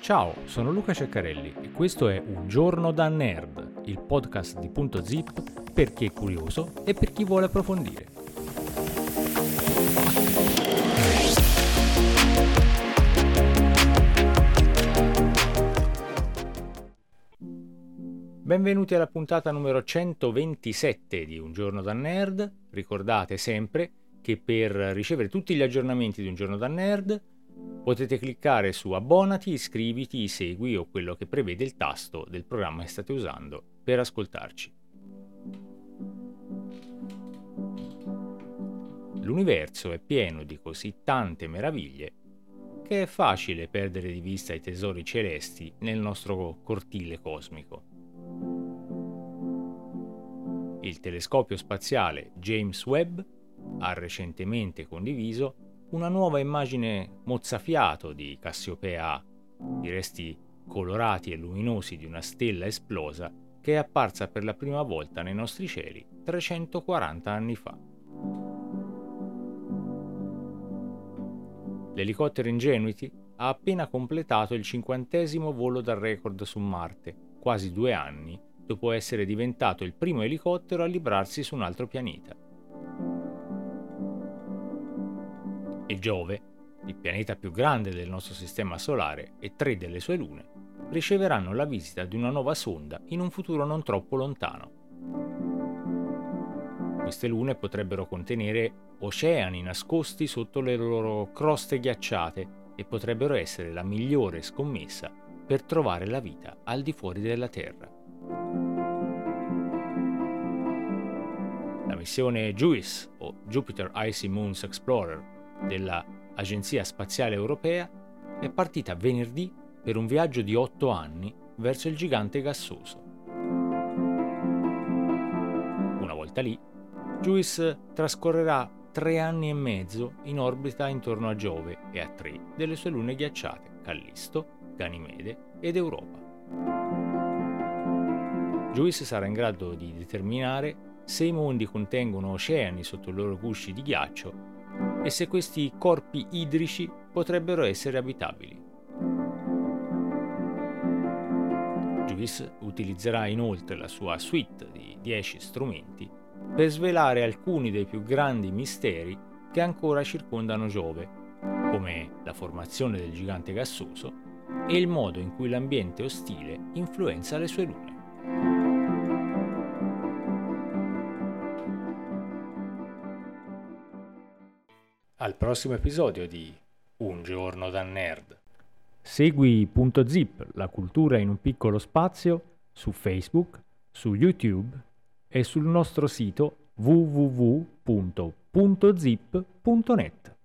Ciao, sono Luca Ceccarelli e questo è Un giorno da nerd, il podcast di Punto Zip per chi è curioso e per chi vuole approfondire. Benvenuti alla puntata numero 127 di Un giorno da nerd. Ricordate sempre che per ricevere tutti gli aggiornamenti di Un giorno da nerd potete cliccare su abbonati, iscriviti, segui o quello che prevede il tasto del programma che state usando per ascoltarci. L'universo è pieno di così tante meraviglie che è facile perdere di vista i tesori celesti nel nostro cortile cosmico. Il telescopio spaziale James Webb ha recentemente condiviso una nuova immagine mozzafiato di Cassiopea i resti colorati e luminosi di una stella esplosa che è apparsa per la prima volta nei nostri cieli 340 anni fa. L'elicottero Ingenuity ha appena completato il cinquantesimo volo dal record su Marte, quasi due anni dopo essere diventato il primo elicottero a librarsi su un altro pianeta. E Giove, il pianeta più grande del nostro sistema solare e tre delle sue lune, riceveranno la visita di una nuova sonda in un futuro non troppo lontano. Queste lune potrebbero contenere oceani nascosti sotto le loro croste ghiacciate e potrebbero essere la migliore scommessa per trovare la vita al di fuori della Terra. La missione JUICE o Jupiter Icy Moons Explorer dell'Agenzia Spaziale Europea è partita venerdì per un viaggio di otto anni verso il gigante gassoso. Una volta lì, JUICE trascorrerà tre anni e mezzo in orbita intorno a Giove e a tre delle sue lune ghiacciate, Callisto, Ganimede ed Europa. JUICE sarà in grado di determinare se i mondi contengono oceani sotto i loro gusci di ghiaccio e se questi corpi idrici potrebbero essere abitabili. Juice utilizzerà inoltre la sua suite di 10 strumenti per svelare alcuni dei più grandi misteri che ancora circondano Giove, come la formazione del gigante gassoso e il modo in cui l'ambiente ostile influenza le sue lune. Al prossimo episodio di Un giorno da nerd. Segui Punto Zip, la cultura in un piccolo spazio, su Facebook, su YouTube e sul nostro sito www.puntozip.net.